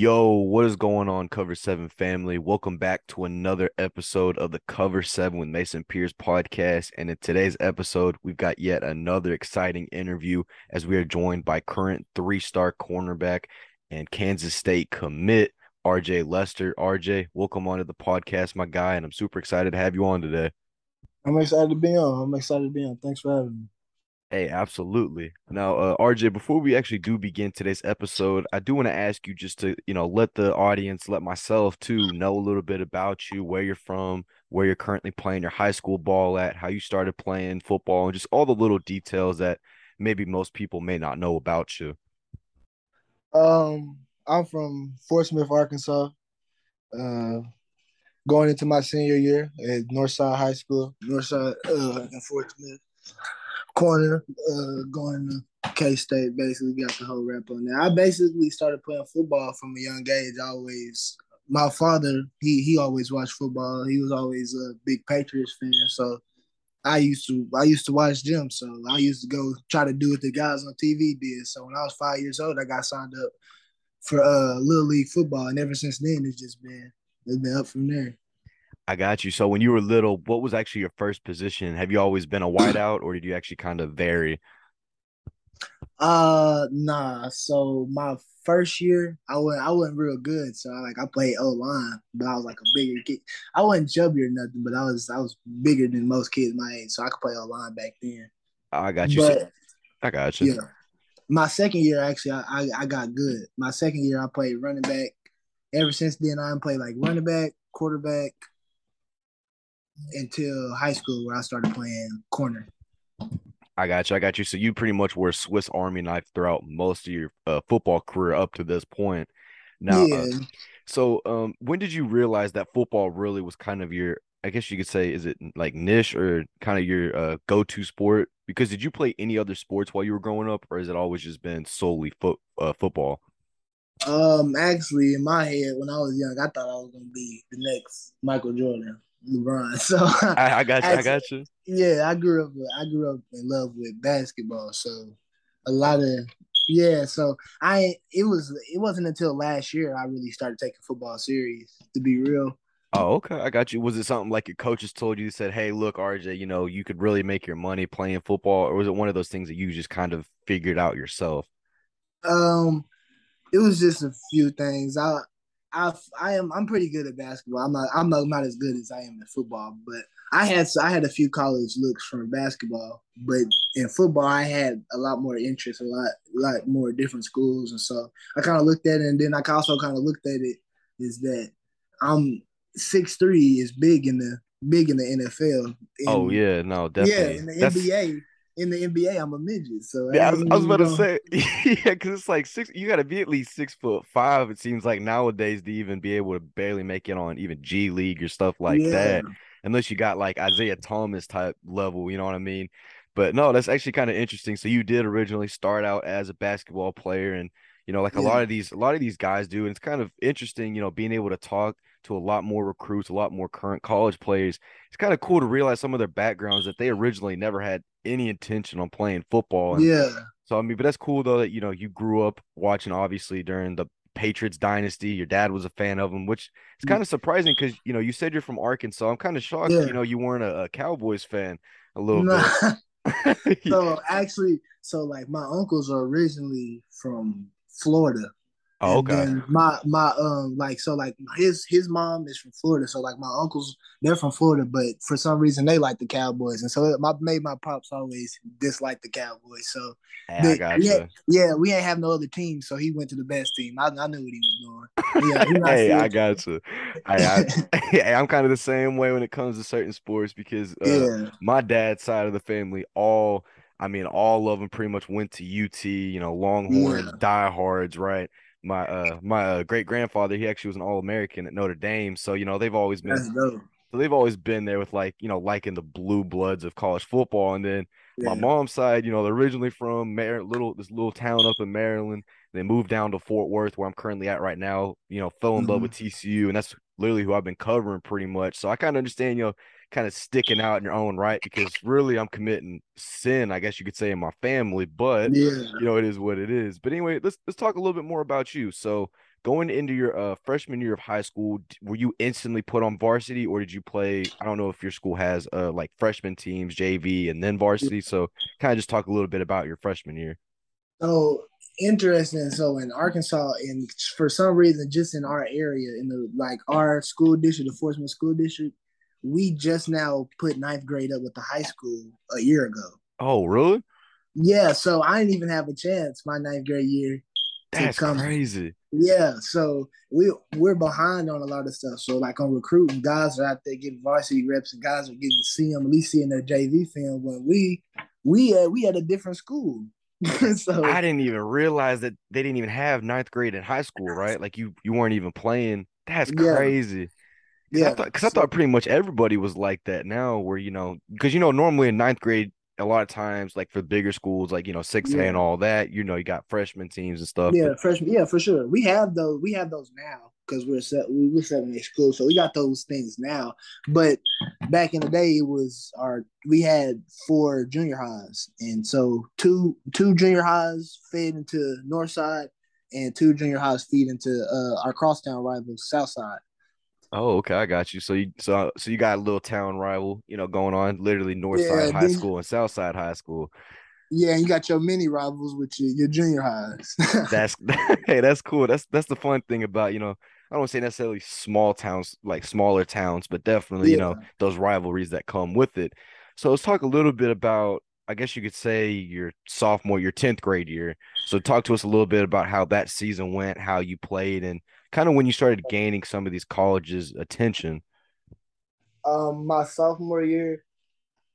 Yo, what is going on, Cover Seven family? Welcome back to another episode of the Cover Seven with Mason Pierce podcast. And in today's episode, we've got yet another exciting interview as we are joined by current three star cornerback and Kansas State commit, RJ Lester. RJ, welcome onto the podcast, my guy. And I'm super excited to have you on today. I'm excited to be on. I'm excited to be on. Thanks for having me. Hey, absolutely. Now, uh, RJ, before we actually do begin today's episode, I do want to ask you just to, you know, let the audience, let myself too, know a little bit about you, where you're from, where you're currently playing your high school ball at, how you started playing football, and just all the little details that maybe most people may not know about you. Um, I'm from Fort Smith, Arkansas. Uh, going into my senior year at Northside High School, Northside uh, in Fort Smith corner, uh, going to K State. Basically, got the whole rap on there. I basically started playing football from a young age. always, my father, he he always watched football. He was always a big Patriots fan, so I used to I used to watch them. So I used to go try to do what the guys on TV did. So when I was five years old, I got signed up for uh little league football, and ever since then, it's just been it's been up from there. I got you. So when you were little, what was actually your first position? Have you always been a wideout or did you actually kind of vary? Uh nah. So my first year, I went I wasn't real good. So I, like I played O line, but I was like a bigger kid. I wasn't chubby or nothing, but I was I was bigger than most kids my age, so I could play O line back then. I got you. But, I got you. Yeah. My second year, actually, I, I, I got good. My second year, I played running back. Ever since then, I played like running back, quarterback, until high school where I started playing corner. I got you. I got you. So you pretty much were a Swiss Army knife throughout most of your uh, football career up to this point. Now, uh, yeah. uh, so um, when did you realize that football really was kind of your, I guess you could say, is it like niche or kind of your uh, go-to sport? Because did you play any other sports while you were growing up, or has it always just been solely foot uh, football? Um, actually, in my head, when I was young, I thought I was gonna be the next Michael Jordan. LeBron. So I, I got you. I, I got you. Yeah, I grew up. I grew up in love with basketball. So a lot of yeah. So I it was it wasn't until last year I really started taking football serious. To be real. Oh, okay. I got you. Was it something like your coaches told you, said, Hey, look, RJ, you know, you could really make your money playing football? Or was it one of those things that you just kind of figured out yourself? Um, it was just a few things. I I I am I'm pretty good at basketball. I'm not I'm not, not as good as I am in football, but I had so I had a few college looks from basketball, but in football I had a lot more interest, a lot lot more different schools, and so I kind of looked at it, and then I also kind of looked at it is that I'm six three is big in the big in the NFL. And, oh yeah, no, definitely. Yeah, in the That's... NBA, in the NBA, I'm a midget. So yeah, I, was, I was, about to say, yeah, because it's like six. You got to be at least six foot five. It seems like nowadays to even be able to barely make it on even G League or stuff like yeah. that, unless you got like Isaiah Thomas type level. You know what I mean? But no, that's actually kind of interesting. So you did originally start out as a basketball player, and you know, like yeah. a lot of these, a lot of these guys do, and it's kind of interesting. You know, being able to talk to a lot more recruits, a lot more current college players. It's kind of cool to realize some of their backgrounds that they originally never had any intention on playing football. And yeah. So I mean, but that's cool though that you know you grew up watching obviously during the Patriots dynasty. Your dad was a fan of them, which is kind of surprising because you know you said you're from Arkansas. I'm kind of shocked, yeah. you know, you weren't a, a Cowboys fan a little bit. so actually, so like my uncles are originally from Florida. Oh, okay. My my um like so like his his mom is from Florida, so like my uncles they're from Florida, but for some reason they like the Cowboys, and so it my, made my pops always dislike the Cowboys. So hey, they, I gotcha. yeah, yeah, we ain't have no other team, so he went to the best team. I, I knew what he was doing. Yeah, hey, I got you. I, I, I'm kind of the same way when it comes to certain sports because uh, yeah. my dad's side of the family all. I mean, all of them pretty much went to UT, you know, Longhorn yeah. diehards, right? My uh my uh, great grandfather he actually was an all american at notre dame so you know they've always been so they've always been there with like you know liking the blue bloods of college football and then yeah. my mom's side you know they're originally from Mar- little this little town up in maryland they moved down to fort worth where i'm currently at right now you know fell in mm-hmm. love with tcu and that's literally who i've been covering pretty much so i kind of understand you know kind of sticking out in your own right because really I'm committing sin, I guess you could say, in my family. But yeah. you know, it is what it is. But anyway, let's let's talk a little bit more about you. So going into your uh, freshman year of high school, were you instantly put on varsity, or did you play? I don't know if your school has uh like freshman teams, JV, and then varsity. So, kind of just talk a little bit about your freshman year. So interesting. So in Arkansas, and for some reason, just in our area, in the like our school district, the Smith School District, we just now put ninth grade up with the high school a year ago. Oh, really? Yeah. So I didn't even have a chance my ninth grade year. That's crazy. Yeah. So we we're behind on a lot of stuff. So like on recruiting, guys are out there getting varsity reps, and guys are getting to see them at least seeing their JV film. When we we uh, we had a different school. so I didn't even realize that they didn't even have ninth grade in high school, right? Like you you weren't even playing. That's crazy. Cause yeah, because I, so, I, thought pretty much everybody was like that now. Where you know, because you know, normally in ninth grade, a lot of times, like for bigger schools, like you know, six yeah. and all that, you know, you got freshman teams and stuff. Yeah, but... freshman, yeah, for sure. We have those. We have those now because we're set. We're seven A school, so we got those things now. But back in the day, it was our we had four junior highs, and so two two junior highs fed into Northside, and two junior highs feed into uh, our crosstown rivals, Southside. Oh, okay, I got you. So you so so you got a little town rival, you know, going on, literally Northside yeah, High School and Southside High School. Yeah, and you got your mini rivals with your, your junior highs. that's hey, that's cool. That's that's the fun thing about you know I don't say necessarily small towns, like smaller towns, but definitely, yeah. you know, those rivalries that come with it. So let's talk a little bit about, I guess you could say your sophomore, your 10th grade year. So talk to us a little bit about how that season went, how you played, and kind of when you started gaining some of these colleges' attention. Um, my sophomore year,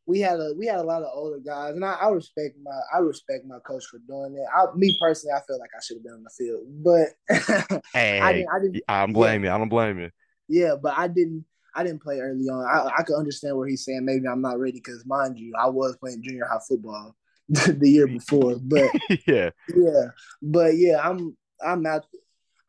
we had a we had a lot of older guys, and I, I respect my I respect my coach for doing it. I, me personally, I feel like I should have been on the field, but hey, I didn't. I didn't. I don't blame yeah. you. I don't blame you. Yeah, but I didn't. I didn't play early on. I, I could understand where he's saying maybe I'm not ready because, mind you, I was playing junior high football the year before. But yeah, yeah, but yeah, I'm I'm out.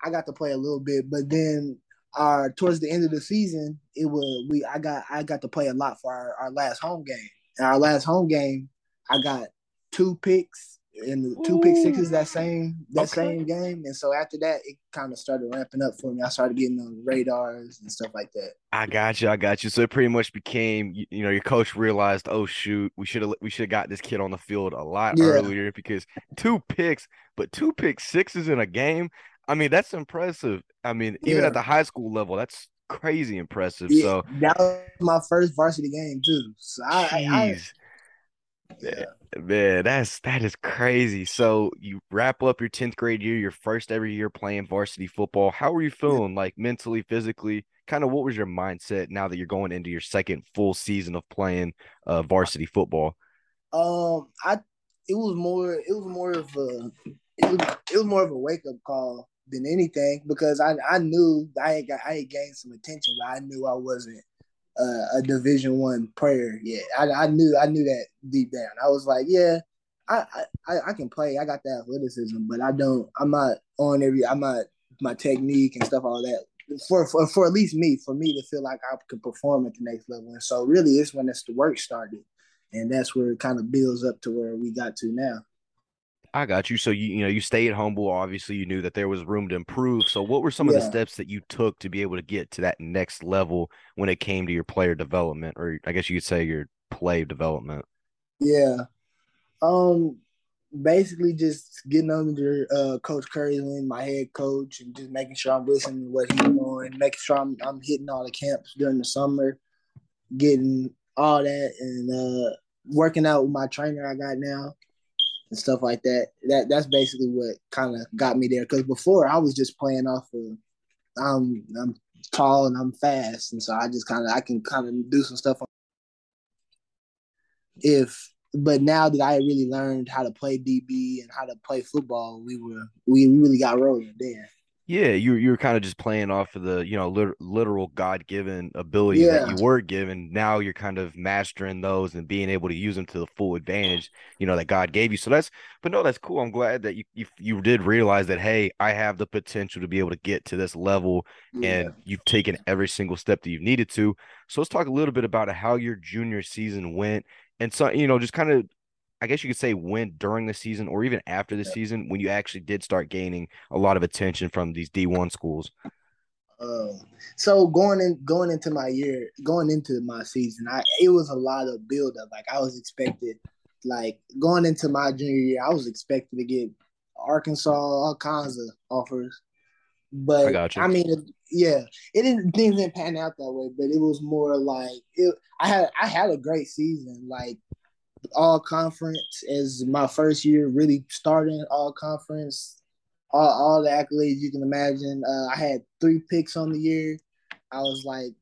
I got to play a little bit, but then our towards the end of the season, it was we I got I got to play a lot for our, our last home game. And our last home game, I got two picks and the two Ooh. pick sixes that same that okay. same game. And so after that, it kind of started ramping up for me. I started getting on radars and stuff like that. I got you. I got you. So it pretty much became, you, you know, your coach realized, oh shoot, we should have we should have got this kid on the field a lot yeah. earlier because two picks, but two pick sixes in a game. I mean, that's impressive. I mean, even yeah. at the high school level, that's crazy impressive. Yeah, so that was my first varsity game too. So I, I, yeah. Man, that's that is crazy. So you wrap up your 10th grade year, your first every year playing varsity football. How were you feeling like mentally, physically? Kind of what was your mindset now that you're going into your second full season of playing uh, varsity football? Um, I it was more it was more of a it was, it was more of a wake up call than anything because I I knew I had got, I had gained some attention, but I knew I wasn't a Division One player yet. I, I knew I knew that deep down. I was like, yeah, I, I I can play. I got that athleticism, but I don't. I'm not on every. I'm not my technique and stuff all that. For, for for at least me, for me to feel like I could perform at the next level, and so really, it's when it's the work started, and that's where it kind of builds up to where we got to now. I got you. So you you know you stayed humble. Obviously, you knew that there was room to improve. So what were some yeah. of the steps that you took to be able to get to that next level when it came to your player development, or I guess you could say your play development? Yeah, um, basically just getting under uh, Coach Curlin, my head coach, and just making sure I'm listening to what he's doing, making sure I'm I'm hitting all the camps during the summer, getting all that, and uh, working out with my trainer I got now and stuff like that. That that's basically what kind of got me there. Because before I was just playing off of I'm I'm tall and I'm fast, and so I just kind of I can kind of do some stuff. If but now that I really learned how to play DB and how to play football, we were we really got rolling there. Yeah, you you were kind of just playing off of the you know lit- literal God given ability yeah. that you were given. Now you're kind of mastering those and being able to use them to the full advantage you know that God gave you. So that's but no, that's cool. I'm glad that you you, you did realize that hey, I have the potential to be able to get to this level, yeah. and you've taken every single step that you've needed to. So let's talk a little bit about how your junior season went, and so you know just kind of I guess you could say when during the season or even after the season when you actually did start gaining a lot of attention from these D1 schools? Um, so going in going into my year, going into my season, I it was a lot of build up. Like I was expected, like going into my junior year, I was expected to get Arkansas all kinds of offers. But I, I mean, yeah, it didn't things didn't pan out that way. But it was more like it, I had I had a great season. Like all conference as my first year really starting all conference, all, all the accolades you can imagine. Uh, I had three picks on the year. I was like,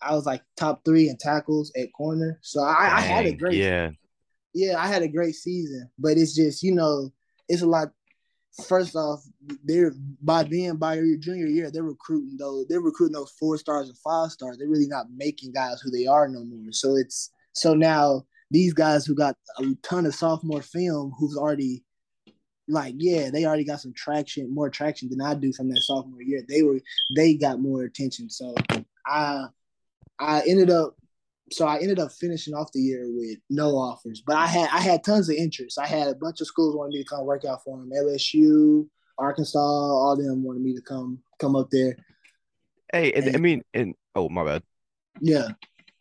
I was like top three in tackles at corner. So I, Dang, I had a great, yeah, yeah, I had a great season. But it's just you know, it's a lot. First off, they're by then by your junior year, they're recruiting those. They're recruiting those four stars and five stars. They're really not making guys who they are no more. So it's so now these guys who got a ton of sophomore film who's already like yeah they already got some traction more traction than i do from that sophomore year. They were they got more attention. So i i ended up so i ended up finishing off the year with no offers but i had i had tons of interest. I had a bunch of schools wanted me to come work out for them lsu arkansas all them wanted me to come come up there. Hey and, i mean and oh my bad. Yeah.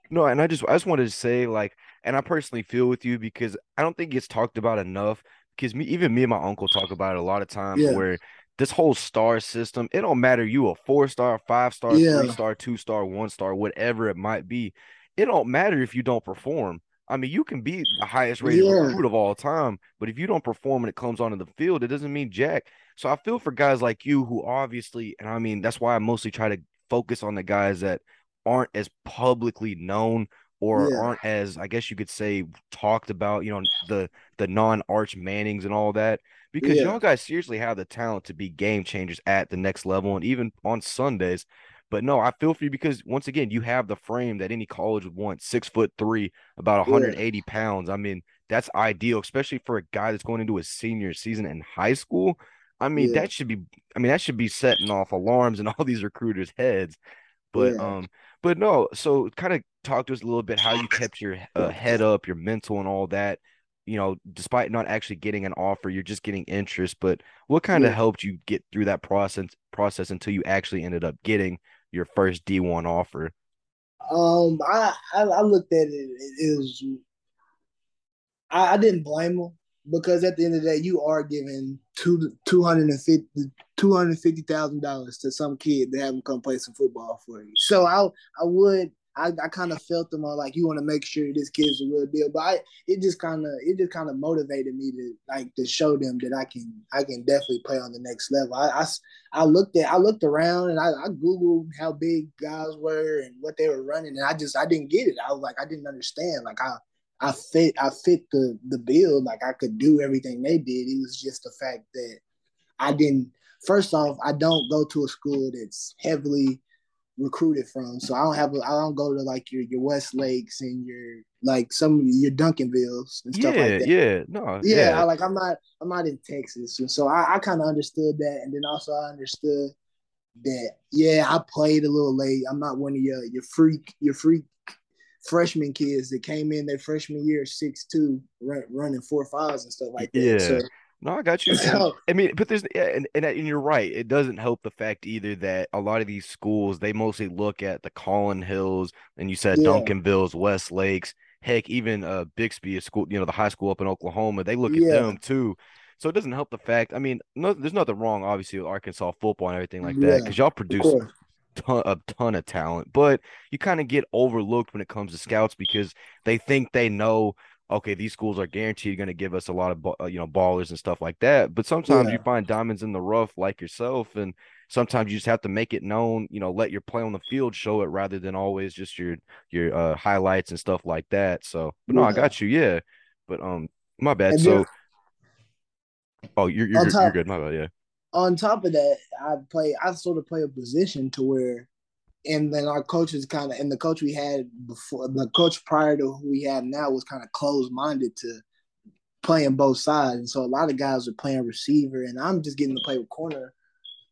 No and i just i just wanted to say like and I personally feel with you because I don't think it's talked about enough. Because me, even me and my uncle talk about it a lot of times yeah. where this whole star system, it don't matter you a four star, five star, yeah. three star, two star, one star, whatever it might be. It don't matter if you don't perform. I mean, you can be the highest rated yeah. recruit of all time, but if you don't perform when it comes onto the field, it doesn't mean jack. So I feel for guys like you who obviously, and I mean, that's why I mostly try to focus on the guys that aren't as publicly known or yeah. aren't as I guess you could say talked about, you know, the the non-Arch Mannings and all that because yeah. y'all guys seriously have the talent to be game changers at the next level and even on Sundays. But no, I feel for you because once again, you have the frame that any college would want. Six foot three, about 180 yeah. pounds. I mean, that's ideal, especially for a guy that's going into his senior season in high school. I mean, that should be I mean, that should be setting off alarms in all these recruiters' heads. But um, but no, so kind of talk to us a little bit how you kept your uh, head up, your mental, and all that. You know, despite not actually getting an offer, you're just getting interest. But what kind of yeah. helped you get through that process process until you actually ended up getting your first D1 offer? Um, I I, I looked at it. It was I, I didn't blame them because at the end of the day, you are giving two two hundred and fifty two hundred fifty thousand dollars to some kid to have him come play some football for you. So I I would I, I kind of felt them all like you want to make sure this kid's a real deal. But I, it just kind of it just kind of motivated me to like to show them that I can I can definitely play on the next level. I I, I looked at I looked around and I, I googled how big guys were and what they were running and I just I didn't get it. I was like I didn't understand. Like I I fit I fit the the bill. Like I could do everything they did. It was just the fact that I didn't. First off, I don't go to a school that's heavily recruited from. So I don't have. I don't go to like your your Westlakes and your like some of your Duncanvilles and stuff yeah, like that. Yeah, no, yeah. yeah. I, like I'm not. I'm not in Texas, and so I, I kind of understood that, and then also I understood that yeah, I played a little late. I'm not one of your your freak your freak freshman kids that came in their freshman year six two run, running four fives and stuff like that. Yeah. So, no, I got you. So, I mean, but there's yeah, and, and and you're right. It doesn't help the fact either that a lot of these schools they mostly look at the Collin Hills and you said yeah. Duncanvilles, Westlakes, heck, even uh Bixby, a school, you know, the high school up in Oklahoma. They look at yeah. them too. So it doesn't help the fact. I mean, no, there's nothing wrong, obviously, with Arkansas football and everything like that, because y'all produce ton, a ton of talent, but you kind of get overlooked when it comes to scouts because they think they know. Okay, these schools are guaranteed going to give us a lot of uh, you know ballers and stuff like that. But sometimes yeah. you find diamonds in the rough like yourself, and sometimes you just have to make it known. You know, let your play on the field show it rather than always just your your uh, highlights and stuff like that. So, but no, yeah. I got you. Yeah, but um, my bad. And so, oh, you're you're, top, you're good. My bad. Yeah on top of that, I play. I sort of play a position to where, and then our coaches kind of, and the coach we had before, the coach prior to who we have now was kind of closed minded to playing both sides, and so a lot of guys are playing receiver, and I'm just getting to play with corner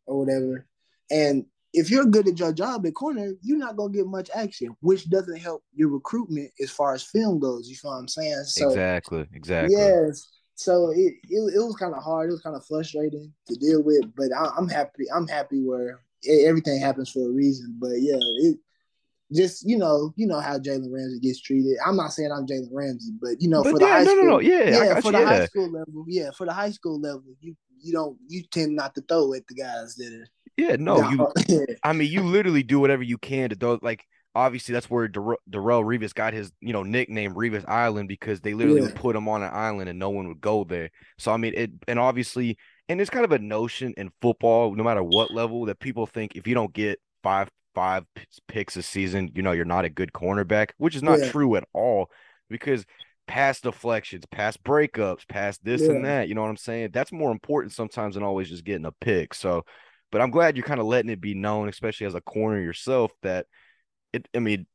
or whatever. And if you're good at your job at corner, you're not gonna get much action, which doesn't help your recruitment as far as film goes. You feel what I'm saying? So, exactly, exactly. Yes. So it it, it was kind of hard. It was kind of frustrating to deal with, but I, am happy. I'm happy where everything happens for a reason. But yeah, it just you know, you know how Jalen Ramsey gets treated. I'm not saying I'm Jalen Ramsey, but you know, but for yeah, the high no, school, no, no, yeah, yeah, for you, the yeah. high school level, yeah, for the high school level, you you don't you tend not to throw at the guys that are yeah, no, you. I mean, you literally do whatever you can to throw. Like, obviously, that's where Dar- Darrelle Revis got his, you know, nickname Revis Island because they literally yeah. would put him on an island and no one would go there. So I mean, it and obviously, and it's kind of a notion in football, no matter what level, that people think if you don't get five five picks a season, you know, you're not a good cornerback, which is not yeah. true at all because past deflections, past breakups, past this yeah. and that. You know what I'm saying? That's more important sometimes than always just getting a pick. So but I'm glad you're kind of letting it be known, especially as a corner yourself, that it. I mean,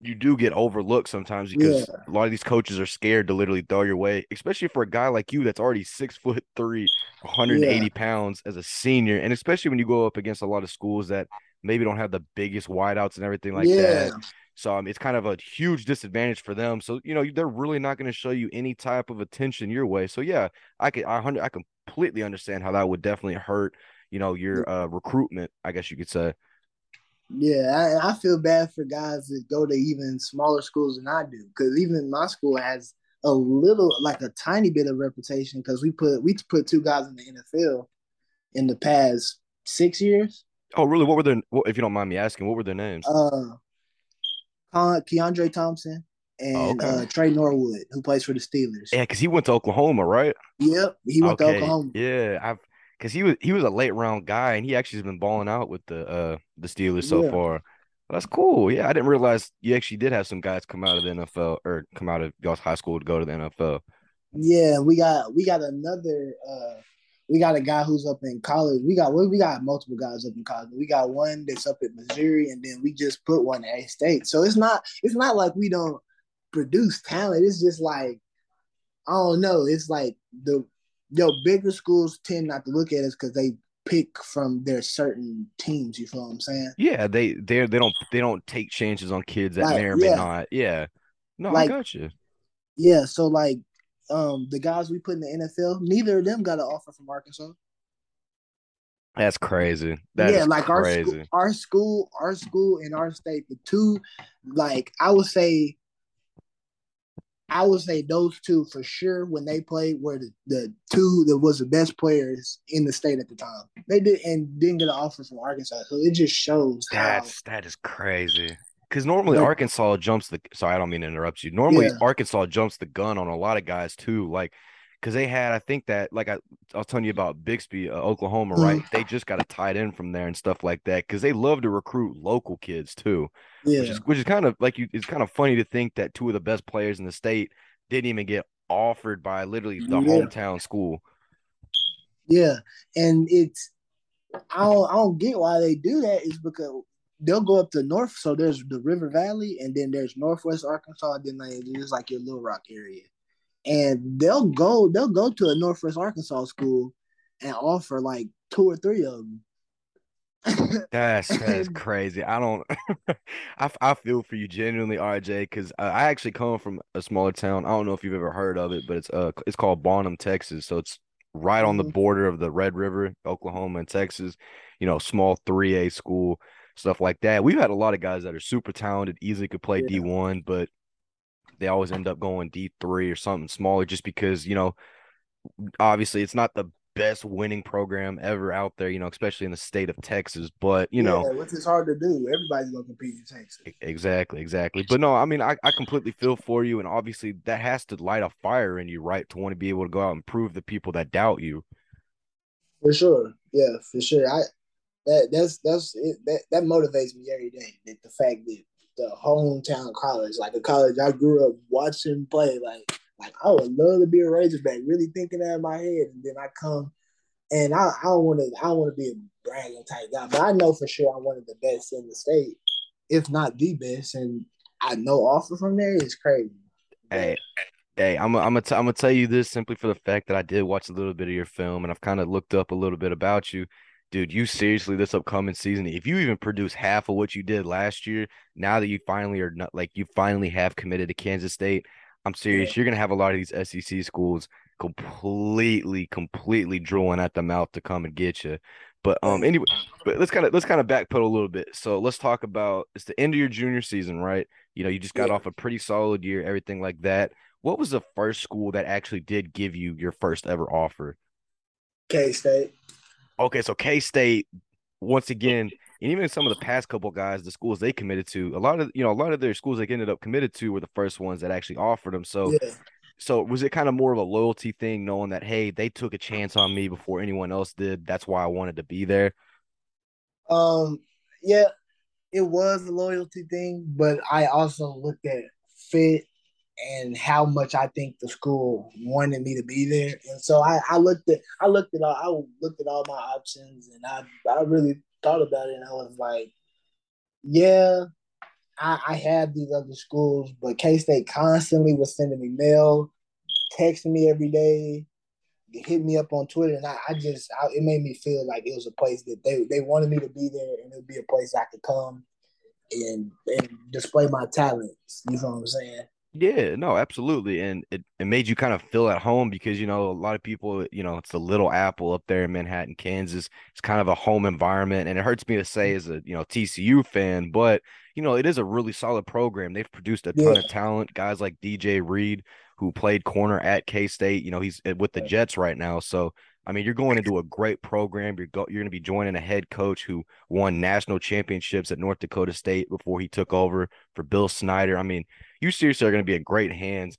you do get overlooked sometimes because yeah. a lot of these coaches are scared to literally throw your way, especially for a guy like you that's already six foot three, 180 yeah. pounds as a senior, and especially when you go up against a lot of schools that maybe don't have the biggest wideouts and everything like yeah. that. So um, it's kind of a huge disadvantage for them. So you know they're really not going to show you any type of attention your way. So yeah, I could I I completely understand how that would definitely hurt you know your uh, recruitment, I guess you could say. Yeah, I, I feel bad for guys that go to even smaller schools than I do, because even my school has a little, like a tiny bit of reputation, because we put we put two guys in the NFL in the past six years. Oh, really? What were their? If you don't mind me asking, what were their names? Uh, Keandre Thompson and oh, okay. uh, Tre Norwood, who plays for the Steelers. Yeah, because he went to Oklahoma, right? Yep, he went okay. to Oklahoma. Yeah, I've because he was he was a late round guy and he actually has been balling out with the uh the Steelers so yeah. far. That's cool. Yeah, I didn't realize you actually did have some guys come out of the NFL or come out of y'all's high school to go to the NFL. Yeah, we got we got another uh we got a guy who's up in college. We got we got multiple guys up in college. We got one that's up at Missouri, and then we just put one at A State. So it's not it's not like we don't produce talent. It's just like I don't know. It's like the yo, bigger schools tend not to look at us because they pick from their certain teams. You feel what I'm saying? Yeah, they they they don't they don't take chances on kids that like, may or may yeah. not. Yeah, no, like, I got you. Yeah, so like um the guys we put in the NFL, neither of them got an offer from Arkansas. That's crazy. That yeah, like crazy. our school, our school, our school in our state, the two, like I would say I would say those two for sure when they played were the, the two that was the best players in the state at the time. They did and didn't get an offer from Arkansas, so it just shows. That's how, that is crazy. Because normally like, Arkansas jumps the. Sorry, I don't mean to interrupt you. Normally yeah. Arkansas jumps the gun on a lot of guys too. Like because they had, I think that, like I, I was telling you about Bixby, uh, Oklahoma, right? Mm. They just got a tight end from there and stuff like that because they love to recruit local kids too. Yeah, which is, which is kind of like you. It's kind of funny to think that two of the best players in the state didn't even get offered by literally the yeah. hometown school. Yeah, and it's I don't I don't get why they do that. Is because they'll go up to north. So there's the River Valley, and then there's Northwest Arkansas. And then like, there's like your Little Rock area and they'll go they'll go to a Northwest Arkansas school and offer like two or three of them. that's that's crazy. I don't. I, I feel for you genuinely, RJ, because uh, I actually come from a smaller town. I don't know if you've ever heard of it, but it's uh it's called Bonham, Texas. So it's right mm-hmm. on the mm-hmm. border of the Red River, Oklahoma, and Texas. You know, small three A school, stuff like that. We've had a lot of guys that are super talented, easily could play yeah. D one, but they always end up going D3 or something smaller just because, you know, obviously it's not the best winning program ever out there, you know, especially in the state of Texas. But you yeah, know, which is hard to do. Everybody's gonna compete in Texas. Exactly, exactly. But no, I mean, I, I completely feel for you, and obviously that has to light a fire in you, right, to want to be able to go out and prove the people that doubt you. For sure, yeah, for sure. I that that's that's it, that that motivates me every day. That the fact that the hometown college, like a college I grew up watching play. Like, like I would love to be a Razorback. Really thinking that in my head, and then I come, and I, don't want to, I want to be a bragging type guy, but I know for sure I'm one of the best in the state, if not the best, and I know offer from there is crazy. Hey, hey, I'm I'm gonna t- I'm gonna tell you this simply for the fact that I did watch a little bit of your film, and I've kind of looked up a little bit about you dude, you seriously this upcoming season, if you even produce half of what you did last year, now that you finally are not like you finally have committed to Kansas State, I'm serious. Yeah. You're gonna have a lot of these SEC schools completely, completely drooling at the mouth to come and get you. But um, anyway, but let's kind of let's kind of backpedal a little bit. So let's talk about it's the end of your junior season, right? You know, you just got yeah. off a pretty solid year, everything like that. What was the first school that actually did give you your first ever offer? K State. Okay, so K State, once again, and even some of the past couple guys, the schools they committed to, a lot of you know, a lot of their schools they ended up committed to were the first ones that actually offered them. So yeah. So was it kind of more of a loyalty thing, knowing that hey, they took a chance on me before anyone else did? That's why I wanted to be there. Um, yeah, it was a loyalty thing, but I also looked at fit and how much I think the school wanted me to be there, and so I, I looked at I looked at all I looked at all my options, and I I really thought about it, and I was like, yeah, I, I have these other schools, but K State constantly was sending me mail, texting me every day, hit me up on Twitter, and I, I just I, it made me feel like it was a place that they they wanted me to be there, and it would be a place I could come and and display my talents. You know what I'm saying? Yeah, no, absolutely. And it, it made you kind of feel at home because, you know, a lot of people, you know, it's the little apple up there in Manhattan, Kansas. It's kind of a home environment. And it hurts me to say mm. as a, you know, TCU fan, but, you know, it is a really solid program. They've produced a ton yeah. of talent, guys like DJ Reed, who played corner at K State. You know, he's eh, with the Jets right now. So, I mean, you're going into a great program. You're go, you're going to be joining a head coach who won national championships at North Dakota State before he took over for Bill Snyder. I mean, you seriously are going to be in great hands.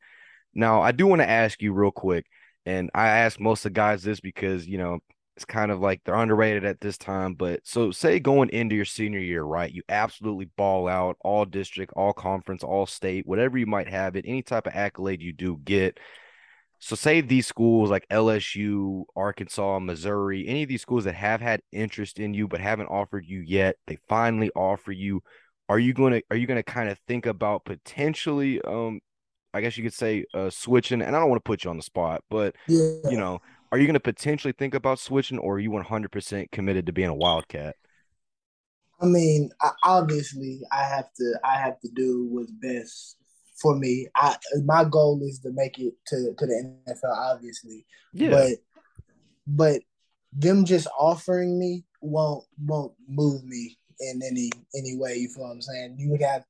Now, I do want to ask you real quick, and I ask most of the guys this because you know it's kind of like they're underrated at this time. But so, say going into your senior year, right? You absolutely ball out, all district, all conference, all state, whatever you might have it, any type of accolade you do get. So, say these schools like LSU, Arkansas, Missouri, any of these schools that have had interest in you but haven't offered you yet, they finally offer you are you going to are you going to kind of think about potentially um I guess you could say uh switching and I don't want to put you on the spot, but yeah. you know, are you going to potentially think about switching or are you 100% committed to being a Wildcat? I mean, obviously I have to I have to do what's best for me. I my goal is to make it to to the NFL obviously. Yeah. But but them just offering me won't won't move me in any any way. You feel what I'm saying? You would have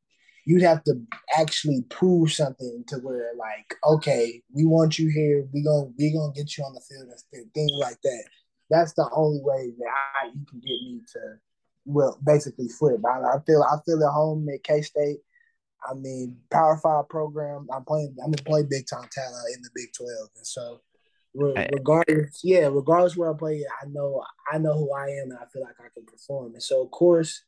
you'd have to actually prove something to where like, okay, we want you here. We gonna we gonna get you on the field and things like that. That's the only way that I you can get me to well basically flip. I, I feel I feel at home at K State. I mean, Power Five program. I'm playing. I'm gonna play big time talent in the Big Twelve, and so regardless, yeah, regardless where I play, I know I know who I am, and I feel like I can perform. And so, of course,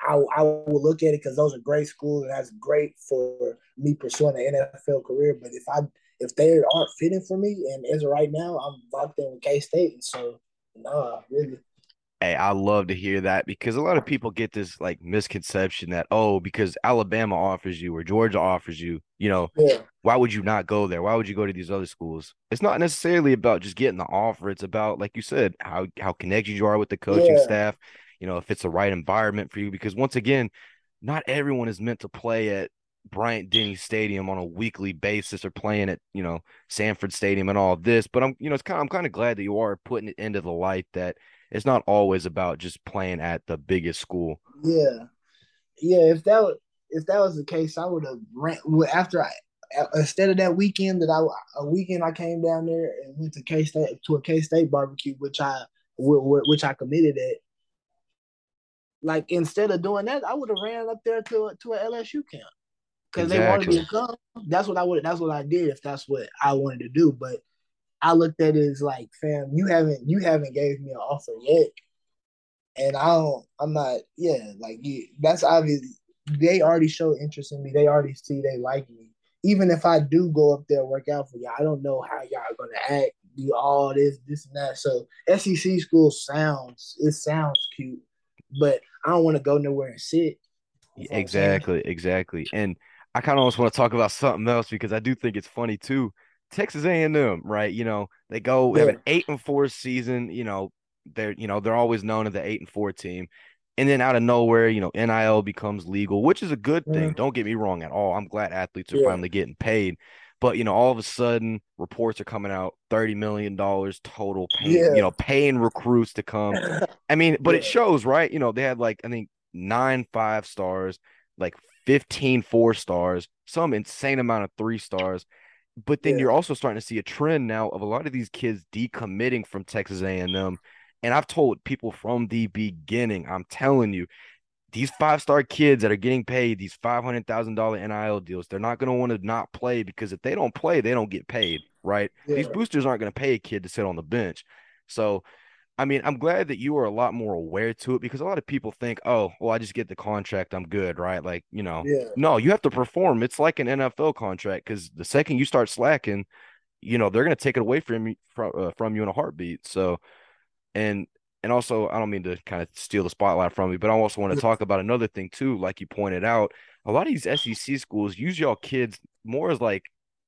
I, I will look at it because those are great schools, and that's great for me pursuing an NFL career. But if I if they aren't fitting for me, and as of right now, I'm locked in with K State, and so nah, really. Hey, I love to hear that because a lot of people get this like misconception that oh, because Alabama offers you or Georgia offers you, you know, yeah. why would you not go there? Why would you go to these other schools? It's not necessarily about just getting the offer. It's about, like you said, how how connected you are with the coaching yeah. staff. You know, if it's the right environment for you. Because once again, not everyone is meant to play at Bryant Denny Stadium on a weekly basis or playing at you know Sanford Stadium and all this. But I'm you know it's kind of, I'm kind of glad that you are putting it into the light that it's not always about just playing at the biggest school. Yeah, yeah. If that if that was the case, I would have ran after I instead of that weekend that I a weekend I came down there and went to K State to a K State barbecue, which I which I committed at. Like instead of doing that, I would have ran up there to to an LSU camp because exactly. they wanted me to come. That's what I would. That's what I did if that's what I wanted to do. But I looked at it as like, fam, you haven't you haven't gave me an offer yet, and I don't. I'm not. Yeah, like you, that's obvious. They already show interest in me. They already see they like me. Even if I do go up there work out for y'all, I don't know how y'all are gonna act. Do all this, this and that. So SEC school sounds it sounds cute, but I don't want to go nowhere and sit. Exactly, exactly. And I kind of almost want to talk about something else because I do think it's funny too Texas A&M, right? You know, they go have an eight and four season. You know, they're you know they're always known as the eight and four team, and then out of nowhere, you know, NIL becomes legal, which is a good thing. Mm-hmm. Don't get me wrong at all. I'm glad athletes are yeah. finally getting paid. But you know, all of a sudden, reports are coming out: thirty million dollars total, paying, yeah. you know, paying recruits to come. I mean, but yeah. it shows, right? You know, they had like I think nine five stars, like 15 four stars, some insane amount of three stars. But then yeah. you're also starting to see a trend now of a lot of these kids decommitting from Texas A&M. And I've told people from the beginning, I'm telling you, these five star kids that are getting paid these five hundred thousand dollar NIL deals, they're not going to want to not play because if they don't play, they don't get paid, right? Yeah. These boosters aren't going to pay a kid to sit on the bench. So, I mean, I'm glad that you are a lot more aware to it because a lot of people think, oh, well, I just get the contract, I'm good, right? Like, you know, yeah. no, you have to perform. It's like an NFL contract because the second you start slacking, you know, they're going to take it away from you from, uh, from you in a heartbeat. So, and and also I don't mean to kind of steal the spotlight from you, but I also want to talk about another thing too. Like you pointed out, a lot of these SEC schools use y'all kids more as like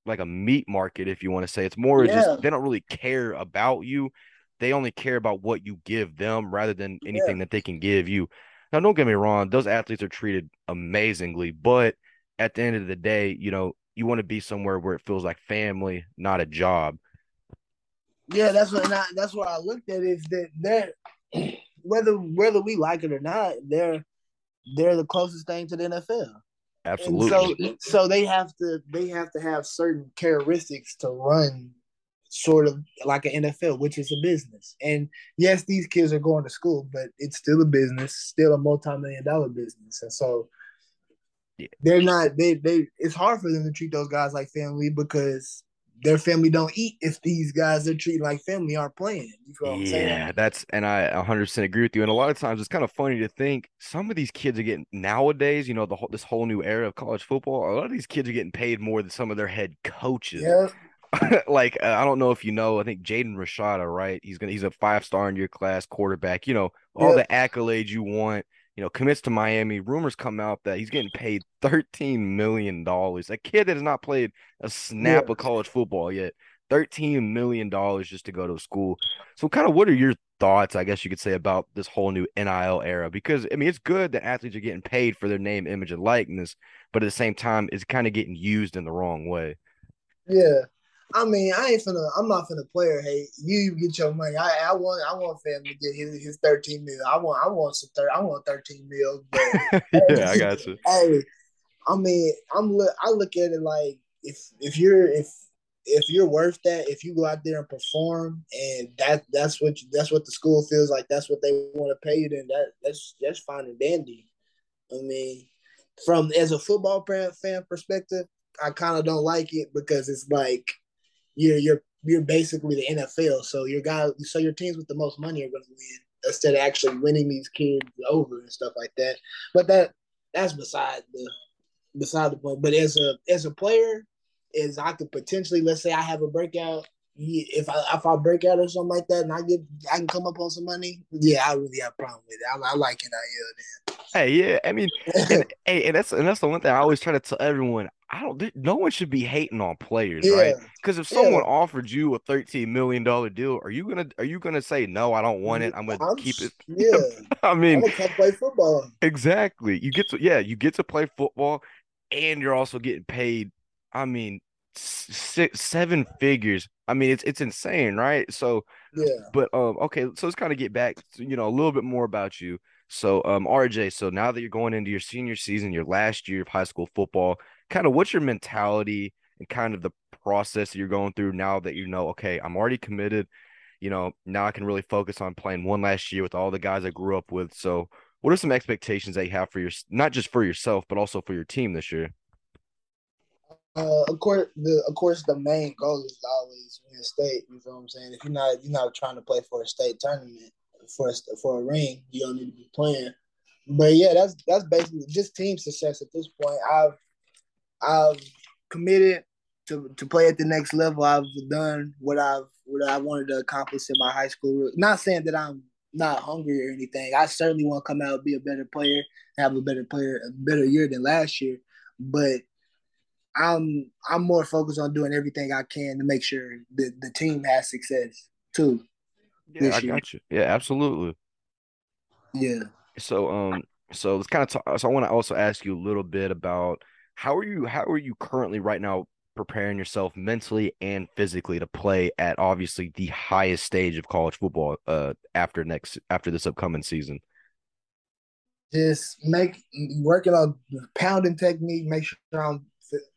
like a meat market, if you want to say. It's more yeah. just they don't really care about you. They only care about what you give them rather than anything yeah. that they can give you. Now, don't get me wrong; those athletes are treated amazingly, but at the end of the day, you know, you want to be somewhere where it feels like family, not a job. Yeah, that's what I, that's what I looked at is that they're whether whether we like it or not, they're they're the closest thing to the NFL. Absolutely. And so so they have to they have to have certain characteristics to run sort of like an NFL, which is a business. And yes, these kids are going to school, but it's still a business, still a multi-million dollar business. And so yeah. they're not they they it's hard for them to treat those guys like family because their family don't eat if these guys they're treating like family aren't playing. You know yeah, saying? that's and I 100% agree with you. And a lot of times it's kind of funny to think some of these kids are getting nowadays. You know, the whole this whole new era of college football. A lot of these kids are getting paid more than some of their head coaches. Yeah. like uh, I don't know if you know. I think Jaden Rashada, right? He's gonna he's a five star in your class quarterback. You know all yeah. the accolades you want you know, commits to Miami. Rumors come out that he's getting paid $13 million. A kid that has not played a snap yeah. of college football yet. $13 million just to go to school. So, kind of what are your thoughts, I guess you could say, about this whole new NIL era? Because, I mean, it's good that athletes are getting paid for their name, image, and likeness, but at the same time, it's kind of getting used in the wrong way. Yeah. I mean, I ain't finna. I'm not finna player hate. You get your money. I, I want. I want fam to get his, his 13 mil. I want. I want some. Thir- I want 13 mil. But, yeah, I got you. Hey, I mean, I'm. Look. I look at it like if if you're if if you're worth that, if you go out there and perform, and that that's what you, that's what the school feels like, that's what they want to pay you, then that that's that's fine and dandy. I mean, from as a football fan perspective, I kind of don't like it because it's like you're you're you're basically the NFL. So your guy, so your teams with the most money are going to win instead of actually winning these kids over and stuff like that. But that that's beside the beside the point. But as a as a player, is I could potentially let's say I have a breakout. If I if I break out or something like that, and I get I can come up on some money, yeah, I really have a problem with it. I, I like NIL then. Hey, yeah, I mean, and, hey, and that's and that's the one thing I always try to tell everyone. I don't. No one should be hating on players, yeah. right? Because if someone yeah. offered you a thirteen million dollar deal, are you gonna are you gonna say no? I don't want it. I'm gonna I'm, keep it. Yeah, I mean, I'm gonna play football. Exactly. You get to yeah, you get to play football, and you're also getting paid. I mean, six seven figures. I mean, it's it's insane, right? So yeah. But um, okay, so let's kind of get back, to, you know, a little bit more about you. So um, RJ, so now that you're going into your senior season, your last year of high school football kind of what's your mentality and kind of the process you're going through now that you know, okay, I'm already committed. You know, now I can really focus on playing one last year with all the guys I grew up with. So, what are some expectations that you have for your not just for yourself but also for your team this year? Uh, of course, the of course the main goal is always win state. You know what I'm saying? If you're not you're not trying to play for a state tournament for a, for a ring, you don't need to be playing. But yeah, that's that's basically just team success at this point. I've I've committed to, to play at the next level. I've done what I've what I wanted to accomplish in my high school. Not saying that I'm not hungry or anything. I certainly want to come out be a better player, have a better player, a better year than last year. But I'm I'm more focused on doing everything I can to make sure the, the team has success too. Yeah, I year. got you. Yeah, absolutely. Yeah. So um so let's kind of talk so I want to also ask you a little bit about how are you how are you currently right now preparing yourself mentally and physically to play at obviously the highest stage of college football uh after next after this upcoming season? Just make working on pounding technique, make sure I'm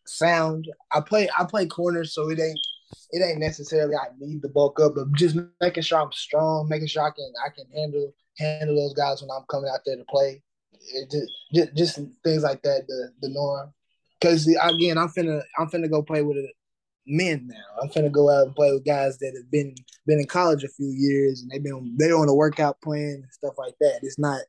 sound. I play I play corners, so it ain't it ain't necessarily I need the bulk up, but just making sure I'm strong, making sure I can I can handle handle those guys when I'm coming out there to play. Just, just, just things like that, the the norm. Because again, I'm finna I'm finna go play with uh, men now. I'm finna go out and play with guys that have been been in college a few years and they've been they're on a workout plan and stuff like that. It's not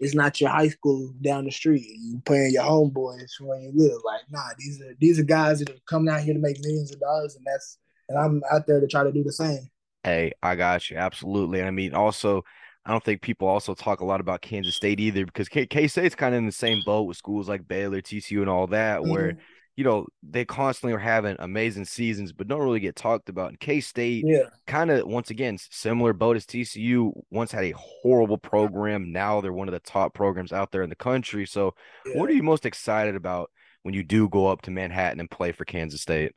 it's not your high school down the street. You playing your homeboys from where you live. Like, nah, these are these are guys that are coming out here to make millions of dollars, and that's and I'm out there to try to do the same. Hey, I got you absolutely. I mean, also, I don't think people also talk a lot about Kansas State either because K State's kind of in the same boat with schools like Baylor, TCU, and all that, mm-hmm. where you know, they constantly are having amazing seasons, but don't really get talked about. And K State, yeah. kind of once again, similar boat as TCU, once had a horrible program. Now they're one of the top programs out there in the country. So, yeah. what are you most excited about when you do go up to Manhattan and play for Kansas State?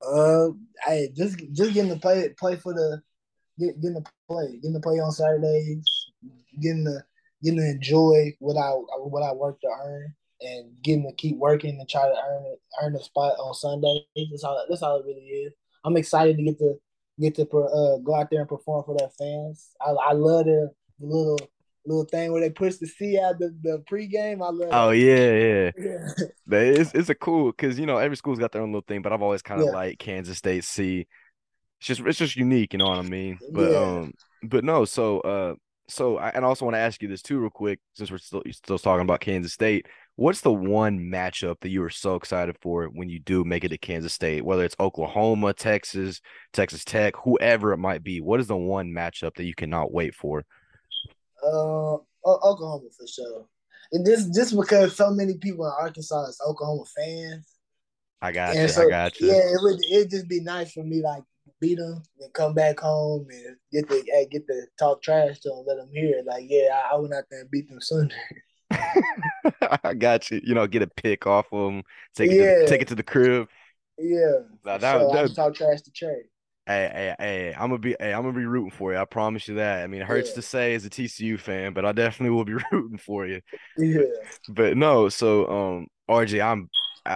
Uh, I just just getting to play play for the get, getting to play, getting to play on Saturdays, getting to getting to enjoy what I what I work to earn and getting to keep working and try to earn it, earn a spot on Sunday. That's all. That's all it really is. I'm excited to get to get to uh, go out there and perform for their fans. I, I love the, little little thing where they push the C out the, the pregame. I love. Oh yeah, yeah. yeah. it's it's a cool because you know every school's got their own little thing, but I've always kind of yeah. like Kansas State C. It's just it's just unique, you know what I mean? But yeah. um, but no, so uh, so I, and I also want to ask you this too, real quick, since we're still still talking about Kansas State. What's the one matchup that you are so excited for when you do make it to Kansas State? Whether it's Oklahoma, Texas, Texas Tech, whoever it might be. What is the one matchup that you cannot wait for? Uh, Oklahoma for sure. And just just because so many people in Arkansas is Oklahoma fans. I got and you. So, I got you. Yeah, it would it just be nice for me like beat them and come back home and get the get the talk trash to them, let them hear it. like yeah, I, I went out there and beat them Sunday. I got you. You know, get a pick off of them, take yeah. it, to, take it to the crib. Yeah. Now, that, so that, talk trash to Trey. Hey, hey, hey, I'm gonna be, hey, I'm gonna be rooting for you. I promise you that. I mean, it hurts yeah. to say as a TCU fan, but I definitely will be rooting for you. Yeah. But, but no, so um, RJ, I'm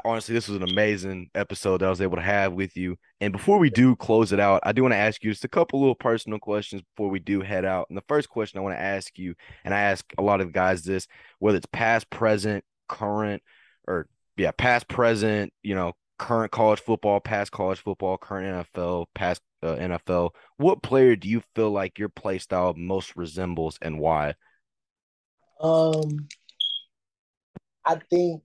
honestly, this was an amazing episode that I was able to have with you. And before we do close it out, I do want to ask you just a couple little personal questions before we do head out. And the first question I want to ask you, and I ask a lot of guys this, whether it's past, present, current, or yeah, past, present, you know, current college football, past college football, current NFL, past uh, NFL, what player do you feel like your play style most resembles and why? Um, I think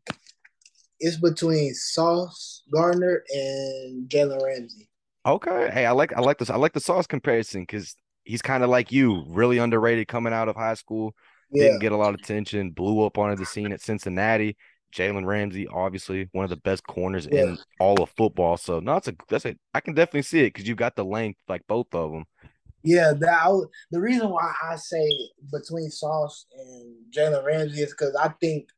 it's between Sauce Gardner and Jalen Ramsey. Okay. Hey, I like I like this. I like the Sauce comparison because he's kind of like you, really underrated coming out of high school. Yeah. Didn't get a lot of attention, blew up onto the scene at Cincinnati. Jalen Ramsey, obviously one of the best corners yeah. in all of football. So no, that's a that's a I can definitely see it because you've got the length like both of them. Yeah, that I, the reason why I say between Sauce and Jalen Ramsey is because I think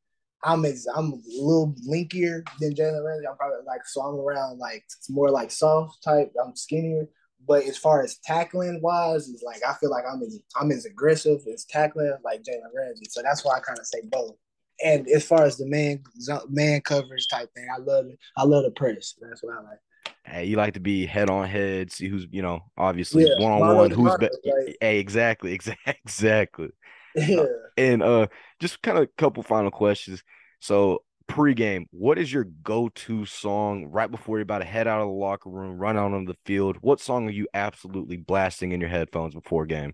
I'm ex- I'm a little linkier than Jalen Ramsey. I'm probably like so I'm around like it's more like soft type. I'm skinnier, but as far as tackling wise, it's like I feel like I'm as I'm as aggressive as tackling like Jalen Ramsey. So that's why I kind of say both. And as far as the man man coverage type thing, I love it. I love the press. That's what I like. Hey, you like to be head on head, see who's you know obviously one on one, who's better. Hey, exactly, exactly, exactly. Yeah. And uh, just kind of a couple final questions. So pregame, what is your go-to song right before you're about to head out of the locker room, run out on the field? What song are you absolutely blasting in your headphones before game?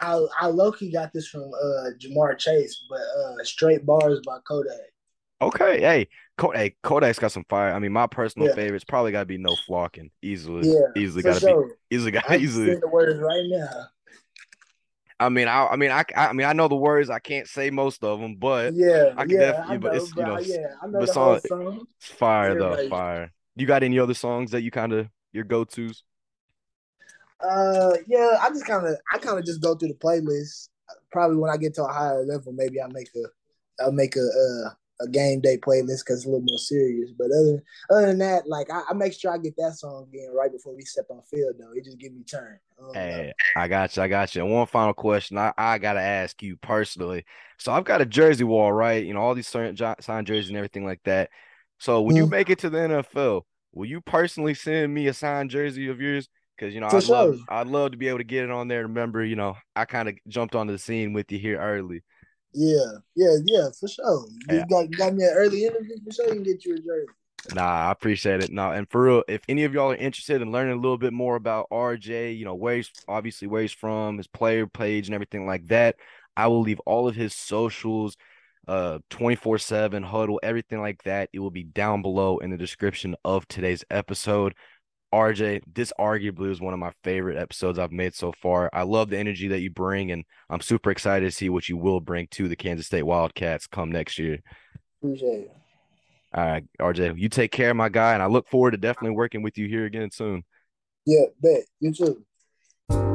I I low-key got this from uh Ja'Marr Chase, but uh straight bars by Kodak. Okay, hey, Kodak, hey, Kodak's got some fire. I mean, my personal yeah. favorite's probably got to be No Flockin. Easily, yeah, easily got to sure. be easily got easily. the words right now. I mean, I, I mean, I, I mean, I know the words. I can't say most of them, but yeah, I can yeah, definitely. but it's you know, yeah, I know the song, song. It's fire Everybody. though, fire. You got any other songs that you kind of your go tos? Uh, yeah, I just kind of, I kind of just go through the playlist. Probably when I get to a higher level, maybe I make a, I'll make a, uh, a game day playlist because it's a little more serious. But other other than that, like I, I, make sure I get that song in right before we step on field. Though it just give me turn. Um, hey, I got you. I got you. And one final question, I, I gotta ask you personally. So I've got a jersey wall, right? You know all these signed jerseys and everything like that. So when mm-hmm. you make it to the NFL, will you personally send me a signed jersey of yours? Because you know For I'd sure. love I'd love to be able to get it on there. Remember, you know I kind of jumped onto the scene with you here early. Yeah, yeah, yeah, for sure. You got, got me an early interview for sure. You can get you a jersey. Nah, I appreciate it. Nah, and for real, if any of y'all are interested in learning a little bit more about RJ, you know, where he's obviously where he's from, his player page and everything like that, I will leave all of his socials, uh 24/7 Hudl, everything like that. It will be down below in the description of today's episode. RJ, this arguably is one of my favorite episodes I've made so far. I love the energy that you bring, and I'm super excited to see what you will bring to the Kansas State Wildcats come next year. Appreciate it. All right, RJ, you take care, my guy, and I look forward to definitely working with you here again soon. Yeah, bet. You too.